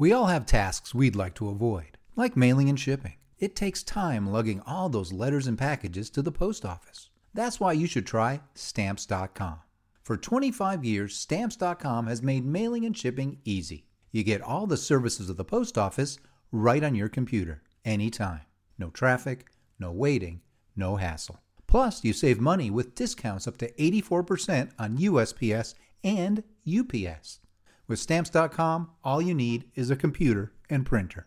We all have tasks we'd like to avoid, like mailing and shipping. It takes time lugging all those letters and packages to the post office. That's why you should try Stamps.com. For 25 years, Stamps.com has made mailing and shipping easy. You get all the services of the post office right on your computer, anytime. No traffic, no waiting, no hassle. Plus, you save money with discounts up to 84% on USPS and UPS. With Stamps.com, all you need is a computer and printer.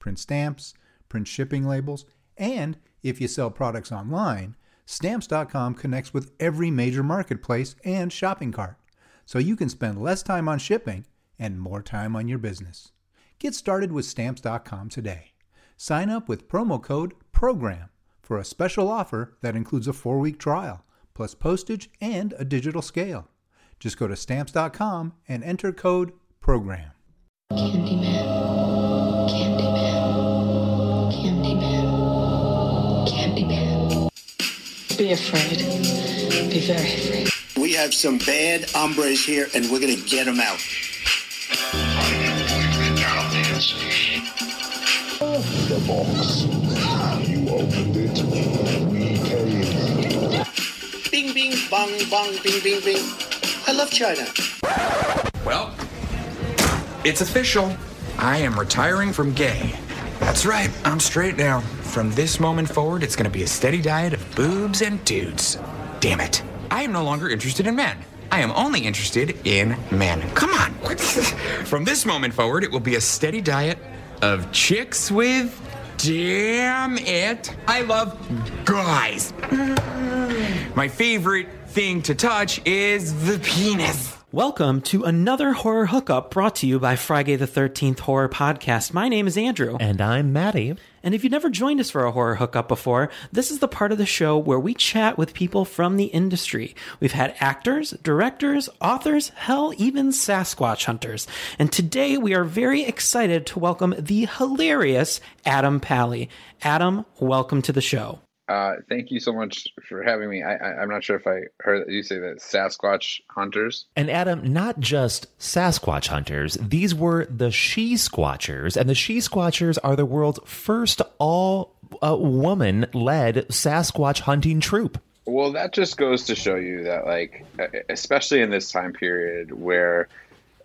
Print stamps, print shipping labels, and if you sell products online, Stamps.com connects with every major marketplace and shopping cart, so you can spend less time on shipping and more time on your business. Get started with Stamps.com today. Sign up with promo code PROGRAM for a special offer that includes a four week trial, plus postage and a digital scale. Just go to Stamps.com and enter code PROGRAM. Candyman. Candyman. Candyman. Candyman. Be afraid. Be very afraid. We have some bad hombres here, and we're gonna get them out. the box. You opened it. We came. Bing, bing, bong, bong, bing, bing, bing. I love China. Well, it's official. I am retiring from gay. That's right, I'm straight now. From this moment forward, it's gonna be a steady diet of boobs and dudes. Damn it. I am no longer interested in men. I am only interested in men. Come on. From this moment forward, it will be a steady diet of chicks with. Damn it. I love guys. My favorite thing to touch is the penis. Welcome to another horror hookup brought to you by FriGay the 13th Horror Podcast. My name is Andrew. And I'm Maddie. And if you've never joined us for a horror hookup before, this is the part of the show where we chat with people from the industry. We've had actors, directors, authors, hell, even Sasquatch hunters. And today we are very excited to welcome the hilarious Adam Pally. Adam, welcome to the show. Uh, thank you so much for having me. I, I, I'm not sure if I heard you say that Sasquatch hunters. And Adam, not just Sasquatch hunters, these were the She Squatchers. And the She Squatchers are the world's first all uh, woman led Sasquatch hunting troop. Well, that just goes to show you that, like, especially in this time period where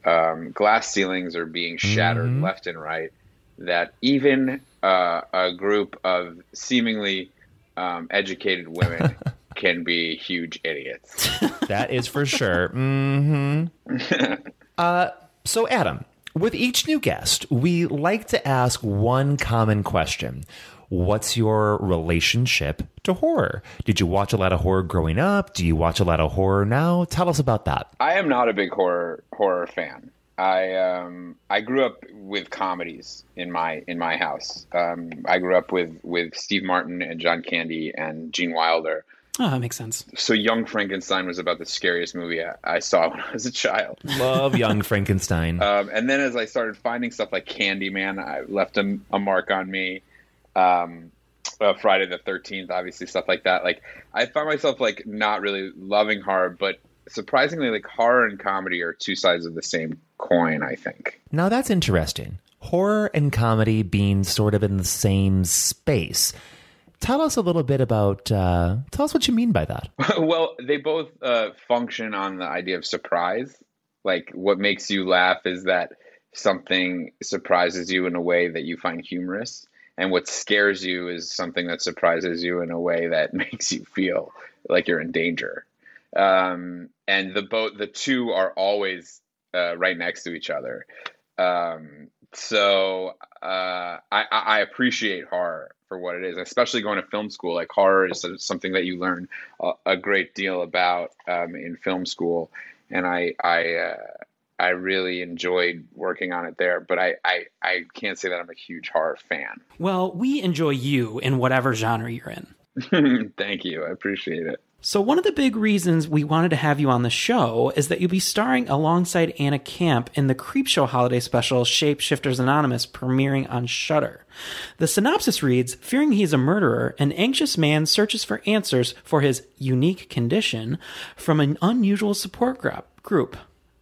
um, glass ceilings are being shattered left and right, that even uh, a group of seemingly um, educated women can be huge idiots. That is for sure. hmm uh, so, Adam, with each new guest, we like to ask one common question. What's your relationship to horror? Did you watch a lot of horror growing up? Do you watch a lot of horror now? Tell us about that. I am not a big horror horror fan. I um I grew up with comedies in my in my house. Um, I grew up with with Steve Martin and John Candy and Gene Wilder. Oh, that makes sense. So Young Frankenstein was about the scariest movie I, I saw when I was a child. Love Young Frankenstein. Um, and then as I started finding stuff like Candyman, I left a, a mark on me. Um, uh, Friday the Thirteenth, obviously stuff like that. Like I found myself like not really loving horror, but surprisingly, like horror and comedy are two sides of the same coin. I think. Now that's interesting. Horror and comedy being sort of in the same space. Tell us a little bit about. Uh, tell us what you mean by that. well, they both uh, function on the idea of surprise. Like what makes you laugh is that something surprises you in a way that you find humorous, and what scares you is something that surprises you in a way that makes you feel like you're in danger. Um, and the both the two are always uh, right next to each other. Um, so uh, I, I appreciate horror for what it is, especially going to film school. Like horror is something that you learn a, a great deal about um, in film school, and I I uh, I really enjoyed working on it there. But I, I I can't say that I'm a huge horror fan. Well, we enjoy you in whatever genre you're in. Thank you, I appreciate it. So, one of the big reasons we wanted to have you on the show is that you'll be starring alongside Anna Camp in the Creepshow holiday special Shapeshifters Anonymous premiering on Shudder. The synopsis reads Fearing he's a murderer, an anxious man searches for answers for his unique condition from an unusual support group.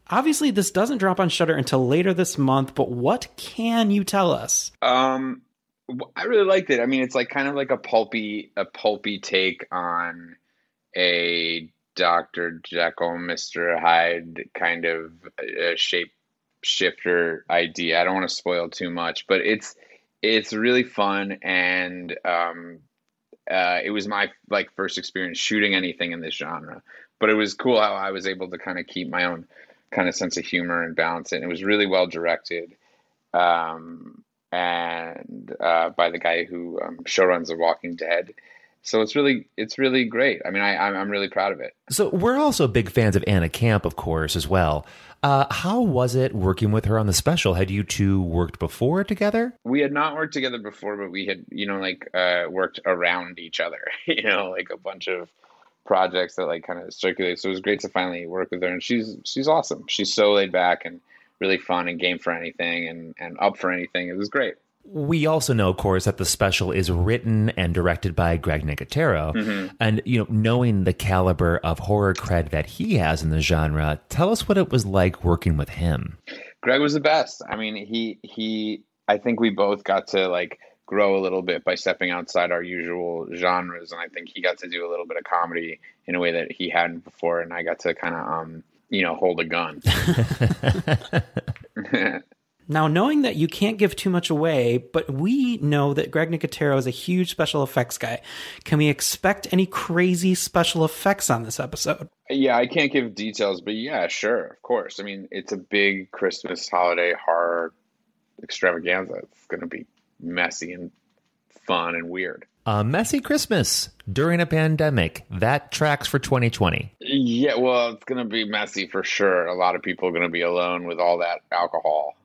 Obviously, this doesn't drop on Shudder until later this month, but what can you tell us? Um, I really liked it. I mean, it's like kind of like a pulpy, a pulpy take on a Doctor Jekyll, Mister Hyde kind of uh, shape shifter idea. I don't want to spoil too much, but it's it's really fun and um, uh, it was my like first experience shooting anything in this genre. But it was cool how I was able to kind of keep my own kind of sense of humor and balance it. And it was really well directed, um, and uh, by the guy who um, showruns The Walking Dead. So it's really it's really great. I mean, I I'm I'm really proud of it. So we're also big fans of Anna Camp, of course, as well. Uh, how was it working with her on the special? Had you two worked before together? We had not worked together before, but we had, you know, like uh, worked around each other, you know, like a bunch of projects that like kind of circulate. So it was great to finally work with her, and she's she's awesome. She's so laid back and really fun and game for anything and and up for anything. It was great. We also know, of course, that the special is written and directed by Greg Nicotero. Mm-hmm. And, you know, knowing the caliber of horror cred that he has in the genre, tell us what it was like working with him. Greg was the best. I mean, he he. I think we both got to like grow a little bit by stepping outside our usual genres, and I think he got to do a little bit of comedy in a way that he hadn't before, and I got to kind of um you know hold a gun. Now, knowing that you can't give too much away, but we know that Greg Nicotero is a huge special effects guy, can we expect any crazy special effects on this episode? Yeah, I can't give details, but yeah, sure, of course. I mean, it's a big Christmas holiday horror extravaganza. It's going to be messy and fun and weird. A messy Christmas during a pandemic. That tracks for 2020. Yeah, well, it's going to be messy for sure. A lot of people are going to be alone with all that alcohol.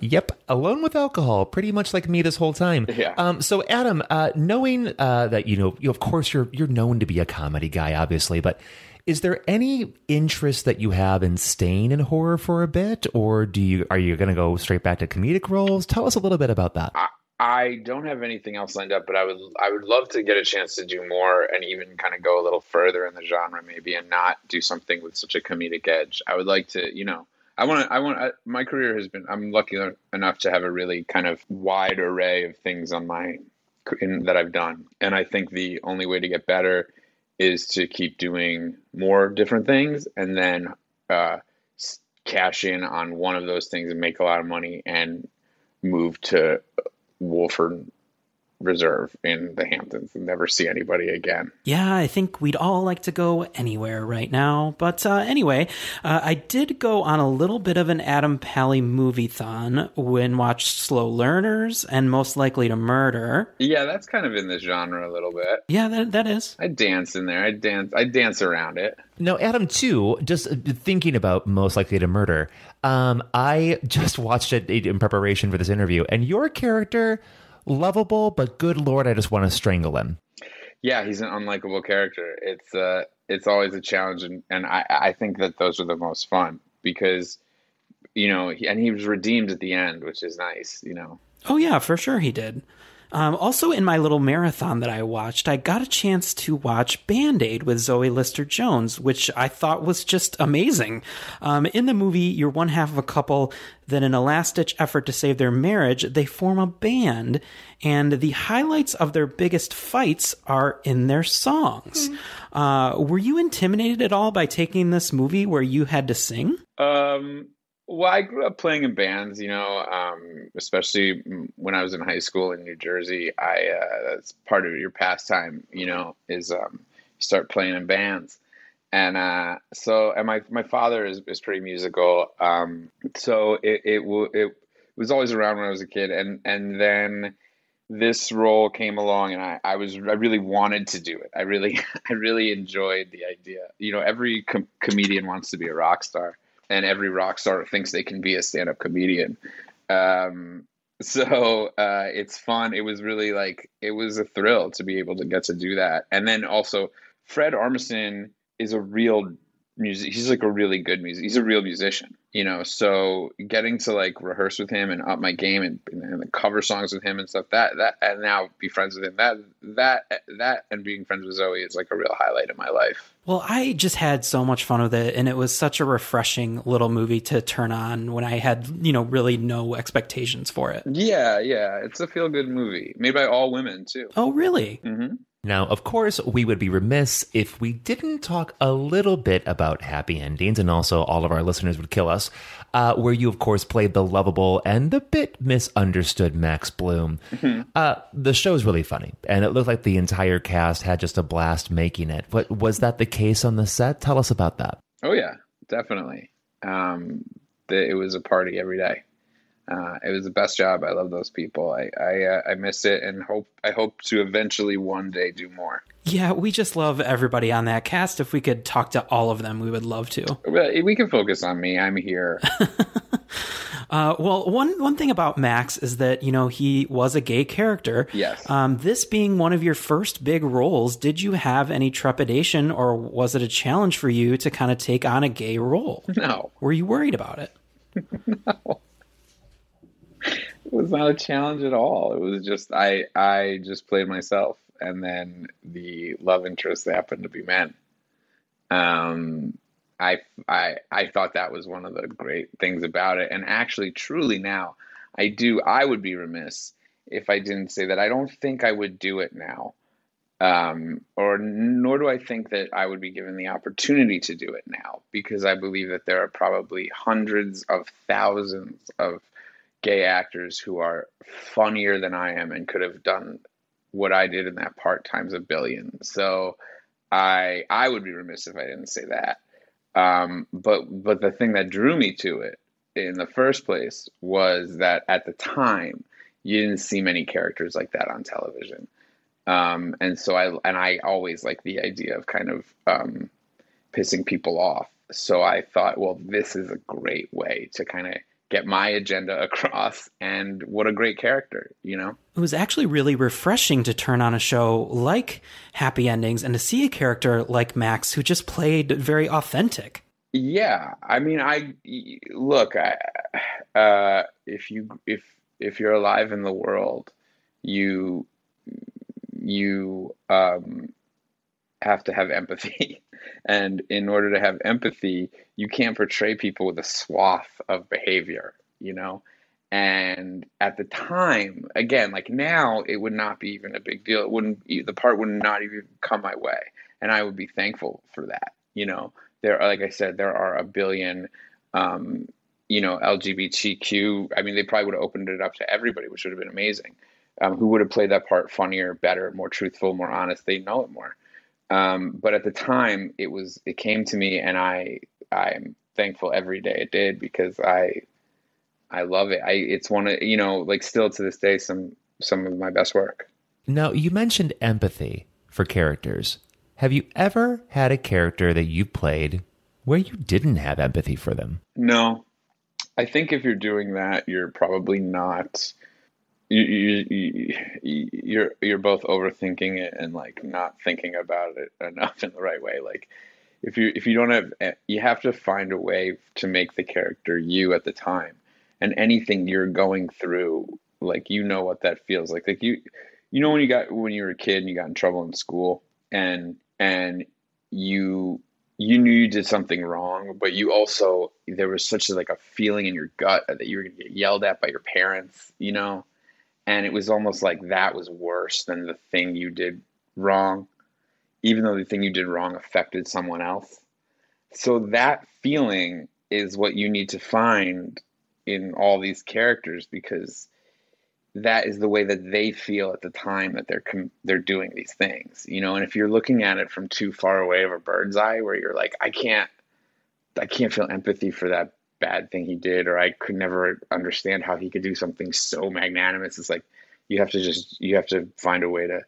Yep, alone with alcohol, pretty much like me this whole time. Yeah. Um. So, Adam, uh, knowing uh, that you know, you, of course, you're you're known to be a comedy guy, obviously, but is there any interest that you have in staying in horror for a bit, or do you are you going to go straight back to comedic roles? Tell us a little bit about that. I, I don't have anything else lined up, but I would I would love to get a chance to do more and even kind of go a little further in the genre, maybe, and not do something with such a comedic edge. I would like to, you know. I want to. I want. My career has been. I'm lucky enough to have a really kind of wide array of things on my in, that I've done, and I think the only way to get better is to keep doing more different things, and then uh, cash in on one of those things and make a lot of money, and move to Wolford Reserve in the Hamptons and never see anybody again. Yeah, I think we'd all like to go anywhere right now. But uh, anyway, uh, I did go on a little bit of an Adam Pally movie thon when watched Slow Learners and Most Likely to Murder. Yeah, that's kind of in the genre a little bit. Yeah, that, that is. I dance in there. I dance. I dance around it. Now, Adam, too, just thinking about Most Likely to Murder, um, I just watched it in preparation for this interview, and your character lovable, but good lord, I just want to strangle him. Yeah, he's an unlikable character. It's uh, it's always a challenge, and, and I, I think that those are the most fun because, you know, he, and he was redeemed at the end, which is nice, you know. Oh yeah, for sure he did. Um, also, in my little marathon that I watched, I got a chance to watch Band Aid with Zoe Lister Jones, which I thought was just amazing. Um, in the movie, you're one half of a couple that, in a last ditch effort to save their marriage, they form a band, and the highlights of their biggest fights are in their songs. Mm-hmm. Uh, were you intimidated at all by taking this movie where you had to sing? Um, well, I grew up playing in bands, you know, um, especially when I was in high school in New Jersey. I uh, that's part of your pastime, you know, is um, you start playing in bands, and uh, so and my my father is, is pretty musical, um, so it it, w- it was always around when I was a kid, and and then this role came along, and I I was I really wanted to do it. I really I really enjoyed the idea. You know, every com- comedian wants to be a rock star and every rock star thinks they can be a stand-up comedian. Um, so uh, it's fun. It was really like it was a thrill to be able to get to do that. And then also, Fred Armisen is a real music. He's like a really good music. He's a real musician. You know so getting to like rehearse with him and up my game and, and cover songs with him and stuff that that and now be friends with him that that that and being friends with zoe is like a real highlight in my life Well, I just had so much fun with it, and it was such a refreshing little movie to turn on when I had, you know, really no expectations for it. yeah yeah it's a feel good movie made by all women too Oh, really? hmm Now, of course, we would be remiss if we didn't talk a little bit about happy endings, and also all of our listeners would kill us, uh, where you, of course, played the lovable and the bit misunderstood Max Blum. Uh, the show is really funny, and it looked like the entire cast had just a blast making it. But was that the case on the set? Tell us about that. Oh yeah, definitely. Um, it was a party every day. Uh, it was the best job. I love those people. I I, uh, I miss it and hope I hope to eventually one day do more. Yeah, we just love everybody on that cast. If we could talk to all of them, we would love to. We can focus on me. I'm here. Uh, well, one one thing about Max is that you know he was a gay character. Yes. Um, this being one of your first big roles, did you have any trepidation, or was it a challenge for you to kind of take on a gay role? No, Were you worried about it? it was not a challenge at all. It was just I I just played myself, and then the love interest happened to be men. Um, I I I thought that was one of the great things about it, and actually, truly now, I do. I would be remiss if I didn't say that I don't think I would do it now. Um, or nor do I think that I would be given the opportunity to do it now because I believe that there are probably hundreds of thousands of gay actors who are funnier than I am and could have done what I did in that part times a billion. So I I would be remiss if I didn't say that. Um, but but the thing that drew me to it in the first place was that at the time you didn't see many characters like that on television. Um, and so I and I always like the idea of kind of um, pissing people off. So I thought, well, this is a great way to kind of get my agenda across. And what a great character, you know? It was actually really refreshing to turn on a show like Happy Endings and to see a character like Max who just played very authentic. Yeah, I mean, I look. I, uh, if you if if you're alive in the world, you you um, have to have empathy, and in order to have empathy, you can't portray people with a swath of behavior. You know, and at the time, again, like now, it would not be even a big deal. It wouldn't. The part would not even come my way, and I would be thankful for that. You know, there are, like I said, there are a billion. Um, you know, LGBTQ. I mean, they probably would have opened it up to everybody, which would have been amazing. Um, who would have played that part funnier, better, more truthful, more honest? They know it more. Um, but at the time, it was it came to me, and I I'm thankful every day it did because I I love it. I it's one of you know like still to this day some some of my best work. Now, you mentioned empathy for characters. Have you ever had a character that you've played where you didn't have empathy for them? No, I think if you're doing that, you're probably not. You, you, you, you're you're both overthinking it and like not thinking about it enough in the right way. Like if you if you don't have eh, you have to find a way to make the character you at the time, and anything you're going through, like you know what that feels like. Like you you know when you got when you were a kid and you got in trouble in school and and you you knew you did something wrong, but you also there was such a, like a feeling in your gut that you were going to get yelled at by your parents, you know, and it was almost like that was worse than the thing you did wrong, even though the thing you did wrong affected someone else. So that feeling is what you need to find in all these characters because that is the way that they feel at the time that they're com- they're doing these things you know and if you're looking at it from too far away of a bird's eye where you're like i can't i can't feel empathy for that bad thing he did or i could never understand how he could do something so magnanimous it's like you have to just you have to find a way to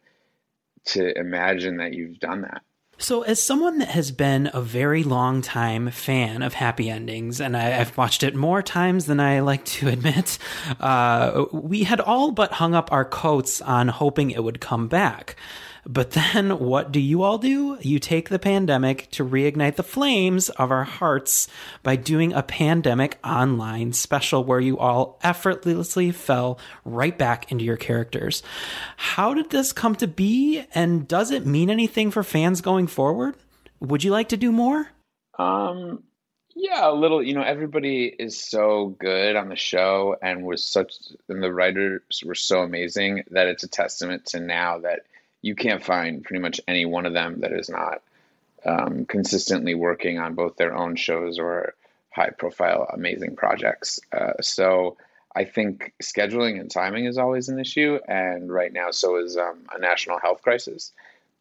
to imagine that you've done that So, as someone that has been a very long time fan of Happy Endings, and I, I've watched it more times than I like to admit, uh, we had all but hung up our coats on hoping it would come back. But then what do you all do? You take the pandemic to reignite the flames of our hearts by doing a pandemic online special where you all effortlessly fell right back into your characters. How did this come to be and does it mean anything for fans going forward? Would you like to do more? Um, yeah, a little. You know, everybody is so good on the show, and was such, and the writers were so amazing that it's a testament to now that you can't find pretty much any one of them that is not um, consistently working on both their own shows or high-profile, amazing projects. Uh, so. I think scheduling and timing is always an issue, and right now, so is um, a national health crisis.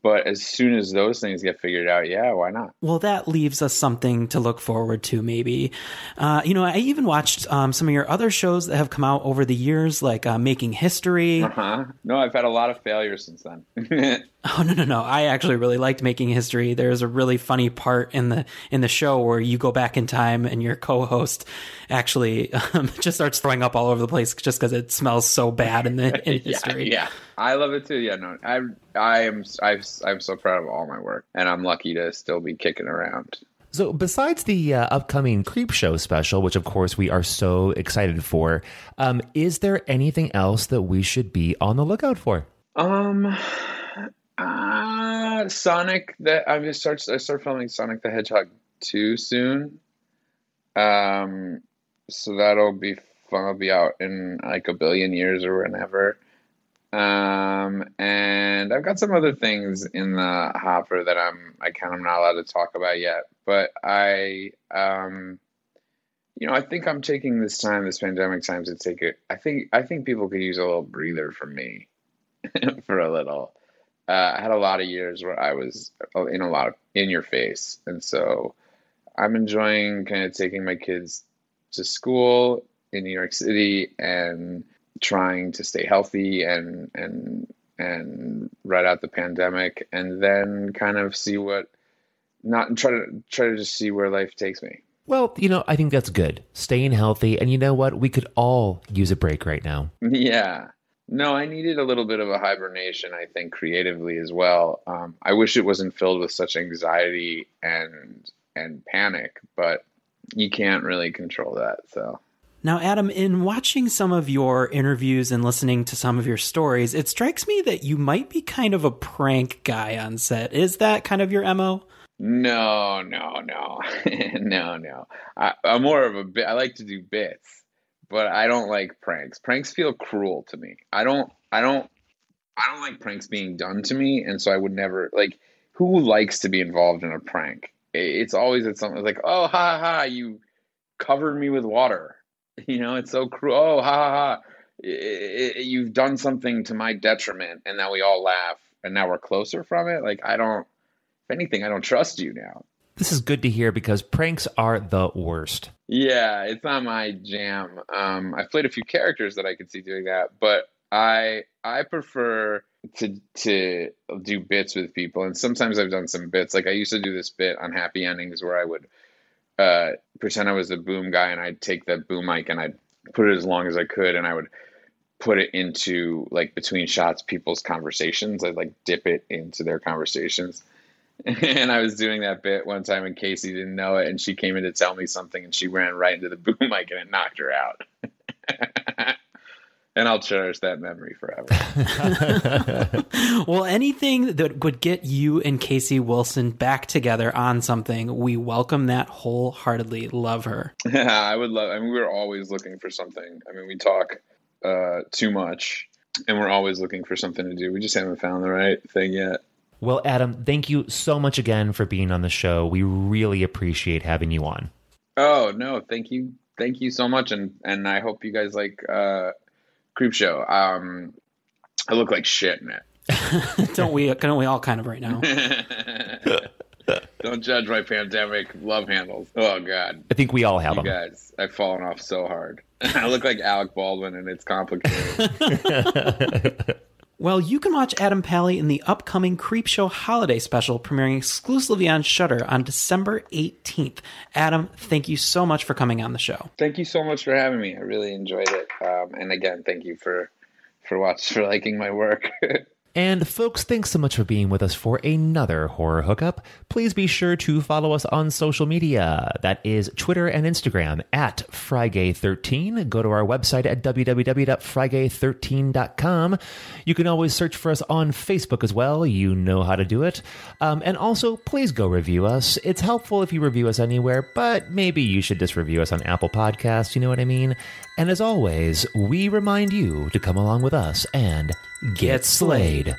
But as soon as those things get figured out, yeah, why not? Well, that leaves us something to look forward to, maybe. Uh, you know, I even watched um, some of your other shows that have come out over the years, like uh, Making History. Uh-huh. No, I've had a lot of failures since then. Oh no no no! I actually really liked Making History. There's a really funny part in the in the show where you go back in time and your co-host actually um, just starts throwing up all over the place just because it smells so bad in the in yeah, history. Yeah, I love it too. Yeah, no, I I am I I'm so proud of all my work, and I'm lucky to still be kicking around. So, besides the uh, upcoming Creepshow special, which of course we are so excited for, um, is there anything else that we should be on the lookout for? Um, uh, Sonic. That I'm just start. I start filming Sonic the Hedgehog 2 soon. Um, so that'll be fun. I'll be out in like a billion years or whenever. Um, and I've got some other things in the hopper that I'm I kind of not allowed to talk about yet. But I, um, you know, I think I'm taking this time, this pandemic time, to take it. I think I think people could use a little breather from me for a little. Uh, I had a lot of years where I was in a lot of in your face, and so I'm enjoying kind of taking my kids to school in New York City and trying to stay healthy and and and ride out the pandemic, and then kind of see what not try to try to just see where life takes me. Well, you know, I think that's good. Staying healthy, and you know what? We could all use a break right now. Yeah. No, I needed a little bit of a hibernation, I think, creatively as well. Um, I wish it wasn't filled with such anxiety and and panic, but you can't really control that. So Now, Adam, in watching some of your interviews and listening to some of your stories, it strikes me that you might be kind of a prank guy on set. Is that kind of your MO? no, no, no, no, no. I, I'm more of a bit. I like to do bits, but I don't like pranks. Pranks feel cruel to me. I don't. I don't. I don't like pranks being done to me, and so I would never like. Who likes to be involved in a prank? It's always at something like, "Oh, ha ha, you covered me with water." You know, it's so cruel. Oh, ha ha ha. I- I- You've done something to my detriment, and now we all laugh, and now we're closer from it. Like I don't. If anything, I don't trust you now. This is good to hear because pranks are the worst. Yeah, it's not my jam. Um, I've played a few characters that I could see doing that, but I I prefer to to do bits with people, and sometimes I've done some bits. Like I used to do this bit on Happy Endings where I would uh, pretend I was the boom guy, and I'd take the boom mic and I'd put it as long as I could, and I would put it into like between shots people's conversations. I'd like dip it into their conversations. And I was doing that bit one time, and Casey didn't know it, and she came in to tell me something, and she ran right into the boom mic, and it knocked her out. and I'll cherish that memory forever. well, anything that would get you and Casey Wilson back together on something, we welcome that wholeheartedly. Love her. Yeah, I would love. I mean, we're always looking for something. I mean, we talk uh, too much, and we're always looking for something to do. We just haven't found the right thing yet. Well, Adam, thank you so much again for being on the show. We really appreciate having you on. Oh no, thank you, thank you so much, and and I hope you guys like uh, Creepshow. Um, I look like shit in it. don't we? Don't we all kind of right now? Don't judge my pandemic love handles. Oh God, I think we all have you them. guys, I've fallen off so hard. I look like Alec Baldwin, and it's complicated. Well, you can watch Adam Pally in the upcoming Creepshow holiday special premiering exclusively on Shudder on December 18th. Adam, thank you so much for coming on the show. thank you so much for having me. I really enjoyed it. Um, and again, thank you for for watch for liking my work. And folks, thanks so much for being with us for another horror hookup. Please be sure to follow us on social media. That is Twitter and Instagram at FriGay13. Go to our website at www.frigay13.com. You can always search for us on Facebook as well. You know how to do it. Um, and also, please go review us. It's helpful if you review us anywhere, but maybe you should just review us on Apple Podcasts. You know what I mean? And as always, we remind you to come along with us and get slayed.